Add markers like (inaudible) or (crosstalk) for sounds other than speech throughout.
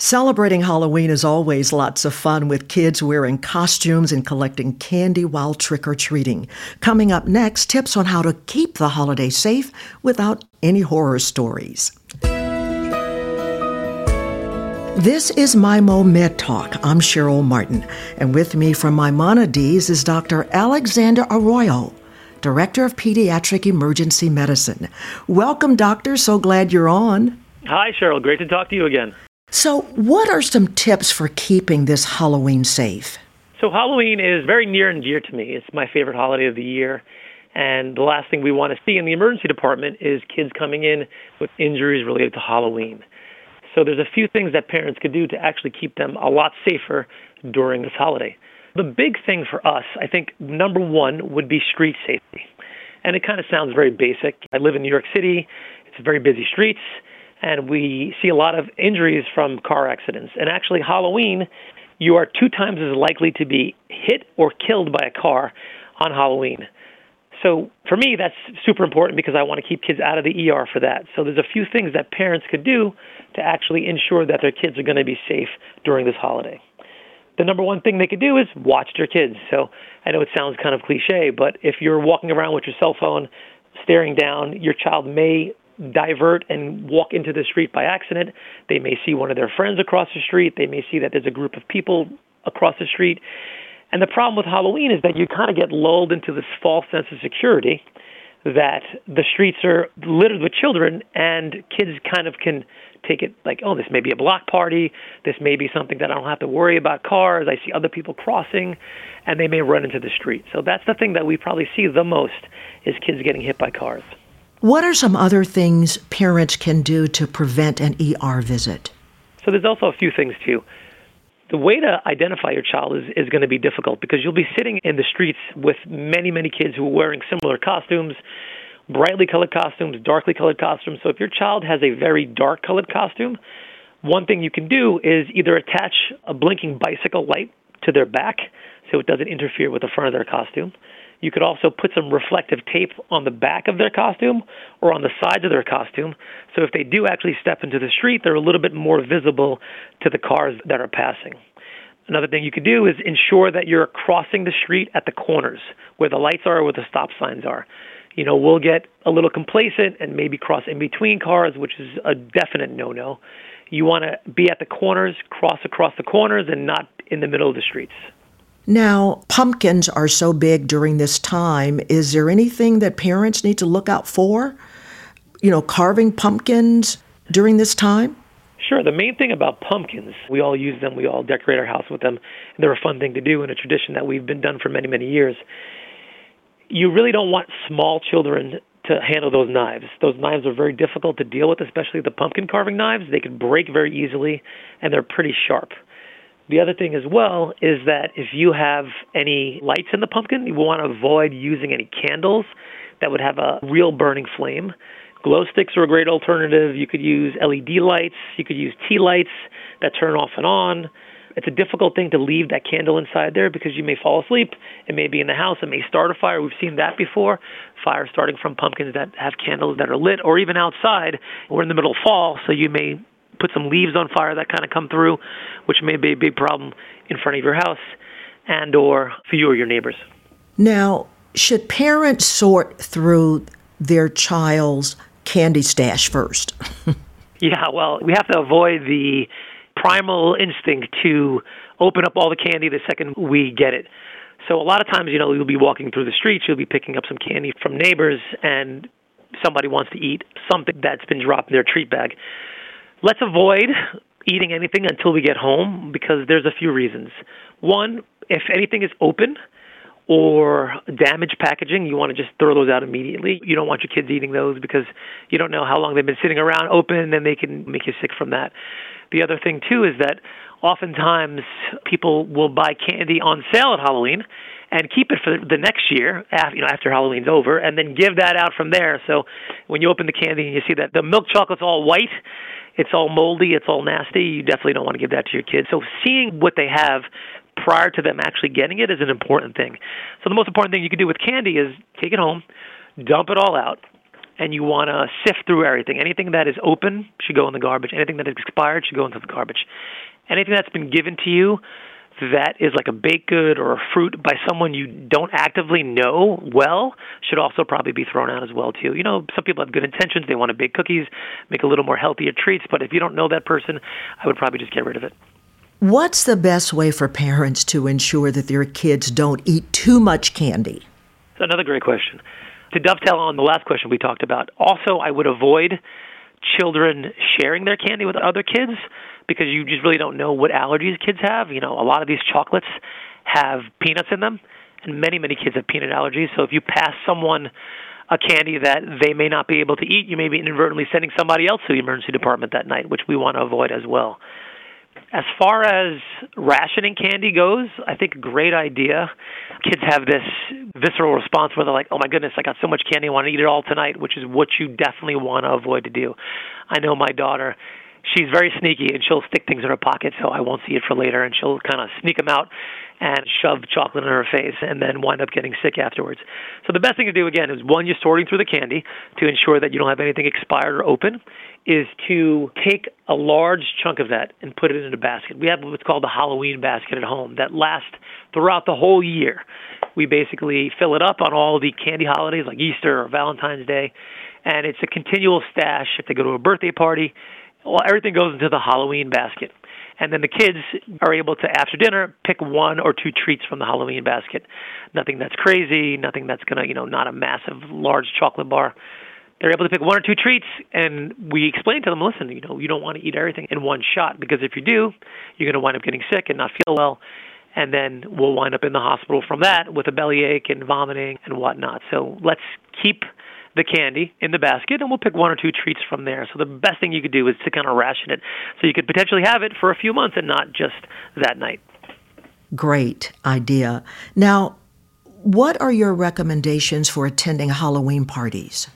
Celebrating Halloween is always lots of fun with kids wearing costumes and collecting candy while trick or treating. Coming up next, tips on how to keep the holiday safe without any horror stories. This is Maimo Med Talk. I'm Cheryl Martin, and with me from Maimonides is Dr. Alexander Arroyo, Director of Pediatric Emergency Medicine. Welcome, Doctor. So glad you're on. Hi, Cheryl. Great to talk to you again. So, what are some tips for keeping this Halloween safe? So, Halloween is very near and dear to me. It's my favorite holiday of the year. And the last thing we want to see in the emergency department is kids coming in with injuries related to Halloween. So, there's a few things that parents could do to actually keep them a lot safer during this holiday. The big thing for us, I think, number one would be street safety. And it kind of sounds very basic. I live in New York City, it's very busy streets and we see a lot of injuries from car accidents. And actually, Halloween, you are two times as likely to be hit or killed by a car on Halloween. So for me, that's super important because I want to keep kids out of the ER for that. So there's a few things that parents could do to actually ensure that their kids are going to be safe during this holiday. The number one thing they could do is watch their kids. So I know it sounds kind of cliche, but if you're walking around with your cell phone staring down, your child may divert and walk into the street by accident. They may see one of their friends across the street. They may see that there's a group of people across the street. And the problem with Halloween is that you kind of get lulled into this false sense of security that the streets are littered with children and kids kind of can take it like, oh, this may be a block party. This may be something that I don't have to worry about cars. I see other people crossing and they may run into the street. So that's the thing that we probably see the most is kids getting hit by cars. What are some other things parents can do to prevent an ER visit? So there's also a few things too. The way to identify your child is, is going to be difficult because you'll be sitting in the streets with many, many kids who are wearing similar costumes, brightly colored costumes, darkly colored costumes. So if your child has a very dark colored costume, one thing you can do is either attach a blinking bicycle light to their back so it doesn't interfere with the front of their costume. You could also put some reflective tape on the back of their costume or on the sides of their costume. So if they do actually step into the street, they're a little bit more visible to the cars that are passing. Another thing you could do is ensure that you're crossing the street at the corners where the lights are where the stop signs are. You know, we'll get a little complacent and maybe cross in between cars, which is a definite no no. You want to be at the corners, cross across the corners, and not in the middle of the streets. Now, pumpkins are so big during this time. Is there anything that parents need to look out for? You know, carving pumpkins during this time? Sure. The main thing about pumpkins, we all use them, we all decorate our house with them. They're a fun thing to do and a tradition that we've been done for many, many years. You really don't want small children to handle those knives. Those knives are very difficult to deal with, especially the pumpkin carving knives. They can break very easily and they're pretty sharp. The other thing as well is that if you have any lights in the pumpkin, you want to avoid using any candles that would have a real burning flame. Glow sticks are a great alternative. You could use LED lights, you could use tea lights that turn off and on. It's a difficult thing to leave that candle inside there because you may fall asleep. It may be in the house. It may start a fire. We've seen that before. Fire starting from pumpkins that have candles that are lit, or even outside. We're in the middle of fall, so you may put some leaves on fire that kind of come through, which may be a big problem in front of your house and or for you or your neighbors. Now, should parents sort through their child's candy stash first? (laughs) yeah, well, we have to avoid the primal instinct to open up all the candy the second we get it. So a lot of times, you know, you'll be walking through the streets, you'll be picking up some candy from neighbors, and somebody wants to eat something that's been dropped in their treat bag. Let's avoid eating anything until we get home because there's a few reasons. One, if anything is open or damaged packaging, you want to just throw those out immediately. You don't want your kids eating those because you don't know how long they've been sitting around open and they can make you sick from that. The other thing too is that oftentimes people will buy candy on sale at Halloween and keep it for the next year, after, you know, after Halloween's over, and then give that out from there. So when you open the candy and you see that the milk chocolate's all white, it's all moldy, it's all nasty. You definitely don't want to give that to your kids. So seeing what they have prior to them actually getting it is an important thing. So the most important thing you can do with candy is take it home, dump it all out, and you want to sift through everything. Anything that is open should go in the garbage. Anything that is expired should go into the garbage. Anything that's been given to you that is like a baked good or a fruit by someone you don't actively know well should also probably be thrown out as well too. You know, some people have good intentions, they want to bake cookies, make a little more healthier treats, but if you don't know that person, I would probably just get rid of it. What's the best way for parents to ensure that their kids don't eat too much candy? Another great question. To dovetail on the last question we talked about, also I would avoid children sharing their candy with other kids because you just really don't know what allergies kids have. You know, a lot of these chocolates have peanuts in them, and many, many kids have peanut allergies. So if you pass someone a candy that they may not be able to eat, you may be inadvertently sending somebody else to the emergency department that night, which we want to avoid as well. As far as rationing candy goes, I think a great idea. Kids have this visceral response where they're like, "Oh my goodness, I got so much candy, I want to eat it all tonight," which is what you definitely want to avoid to do. I know my daughter she's very sneaky and she'll stick things in her pocket so I won't see it for later and she'll kind of sneak them out and shove chocolate in her face and then wind up getting sick afterwards. So the best thing to do again is one you're sorting through the candy to ensure that you don't have anything expired or open is to take a large chunk of that and put it in a basket. We have what's called the Halloween basket at home that lasts throughout the whole year. We basically fill it up on all the candy holidays like Easter or Valentine's Day and it's a continual stash if they go to a birthday party well, everything goes into the Halloween basket. And then the kids are able to, after dinner, pick one or two treats from the Halloween basket. Nothing that's crazy, nothing that's going to, you know, not a massive, large chocolate bar. They're able to pick one or two treats, and we explain to them, listen, you know, you don't want to eat everything in one shot because if you do, you're going to wind up getting sick and not feel well, and then we'll wind up in the hospital from that with a bellyache and vomiting and whatnot. So let's keep the candy in the basket, and we'll pick one or two treats from there. So the best thing you could do is to kind of ration it, so you could potentially have it for a few months and not just that night. Great idea. Now, what are your recommendations for attending Halloween parties?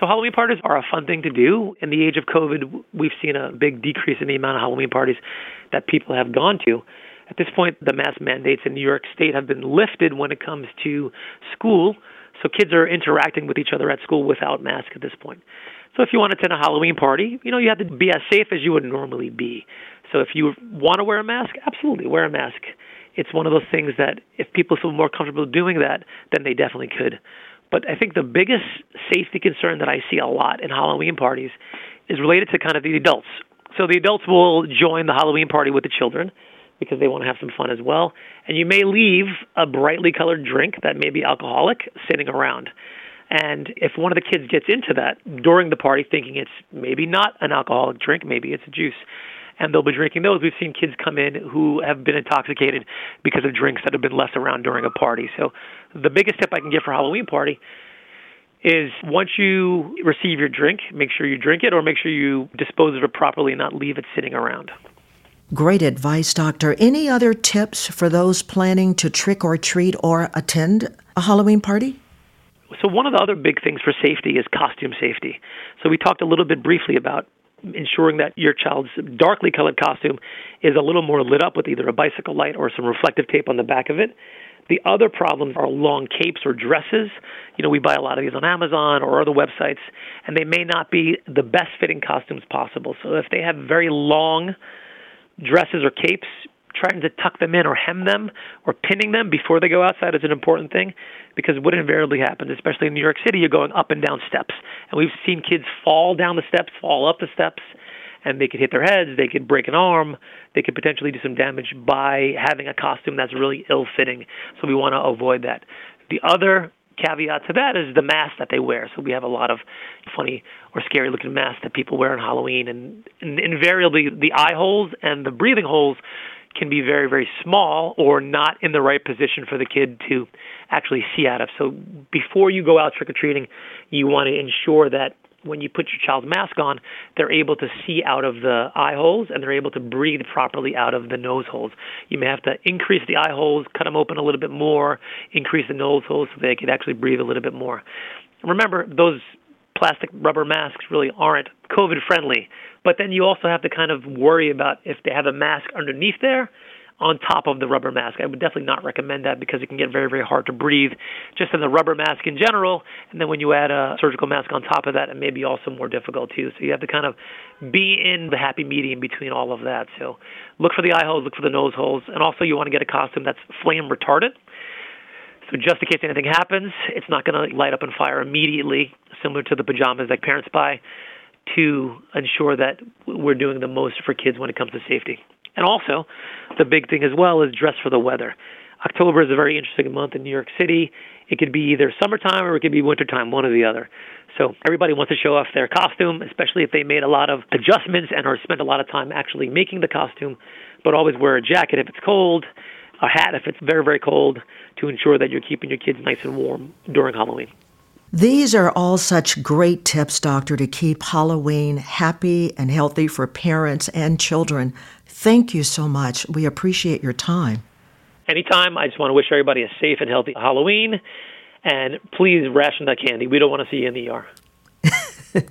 So Halloween parties are a fun thing to do. In the age of COVID, we've seen a big decrease in the amount of Halloween parties that people have gone to. At this point, the mask mandates in New York State have been lifted when it comes to school. So kids are interacting with each other at school without mask at this point. So if you want to attend a Halloween party, you know, you have to be as safe as you would normally be. So if you want to wear a mask, absolutely wear a mask. It's one of those things that if people feel more comfortable doing that, then they definitely could. But I think the biggest safety concern that I see a lot in Halloween parties is related to kind of the adults. So the adults will join the Halloween party with the children because they want to have some fun as well. And you may leave a brightly colored drink that may be alcoholic sitting around. And if one of the kids gets into that during the party thinking it's maybe not an alcoholic drink, maybe it's a juice, and they'll be drinking those. We've seen kids come in who have been intoxicated because of drinks that have been left around during a party. So the biggest tip I can give for Halloween party is once you receive your drink, make sure you drink it or make sure you dispose of it properly and not leave it sitting around. Great advice, Doctor. Any other tips for those planning to trick or treat or attend a Halloween party? So, one of the other big things for safety is costume safety. So, we talked a little bit briefly about ensuring that your child's darkly colored costume is a little more lit up with either a bicycle light or some reflective tape on the back of it. The other problems are long capes or dresses. You know, we buy a lot of these on Amazon or other websites, and they may not be the best fitting costumes possible. So if they have very long dresses or capes, trying to tuck them in or hem them or pinning them before they go outside is an important thing because what invariably happens, especially in New York City, you're going up and down steps. And we've seen kids fall down the steps, fall up the steps, and they could hit their heads, they could break an arm, they could potentially do some damage by having a costume that's really ill fitting. So we want to avoid that. The other caveat to that is the mask that they wear. So we have a lot of funny or scary looking masks that people wear on Halloween, and, and invariably the eye holes and the breathing holes can be very very small or not in the right position for the kid to actually see out of. So before you go out trick or treating, you want to ensure that when you put your child's mask on, they're able to see out of the eye holes and they're able to breathe properly out of the nose holes. You may have to increase the eye holes, cut them open a little bit more, increase the nose holes so they can actually breathe a little bit more. Remember, those plastic rubber masks really aren't COVID friendly, but then you also have to kind of worry about if they have a mask underneath there on top of the rubber mask. I would definitely not recommend that because it can get very, very hard to breathe just in the rubber mask in general. And then when you add a surgical mask on top of that, it may be also more difficult too. So you have to kind of be in the happy medium between all of that. So look for the eye holes, look for the nose holes, and also you want to get a costume that's flame retardant. So just in case anything happens, it's not going to light up and fire immediately, similar to the pajamas that parents buy, to ensure that we're doing the most for kids when it comes to safety. And also, the big thing as well is dress for the weather. October is a very interesting month in New York City. It could be either summertime or it could be wintertime, one or the other. So everybody wants to show off their costume, especially if they made a lot of adjustments and or spent a lot of time actually making the costume. But always wear a jacket if it's cold, a hat if it's very, very cold, to ensure that you're keeping your kids nice and warm during Halloween. These are all such great tips, Doctor, to keep Halloween happy and healthy for parents and children. Thank you so much. We appreciate your time. Anytime. I just want to wish everybody a safe and healthy Halloween. And please ration that candy. We don't want to see you in the ER.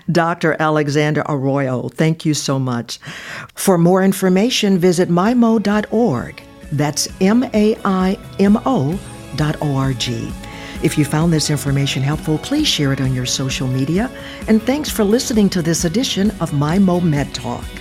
(laughs) Dr. Alexander Arroyo, thank you so much. For more information, visit maimo.org. That's M A I M O dot O R G. If you found this information helpful, please share it on your social media. And thanks for listening to this edition of Maimo Med Talk.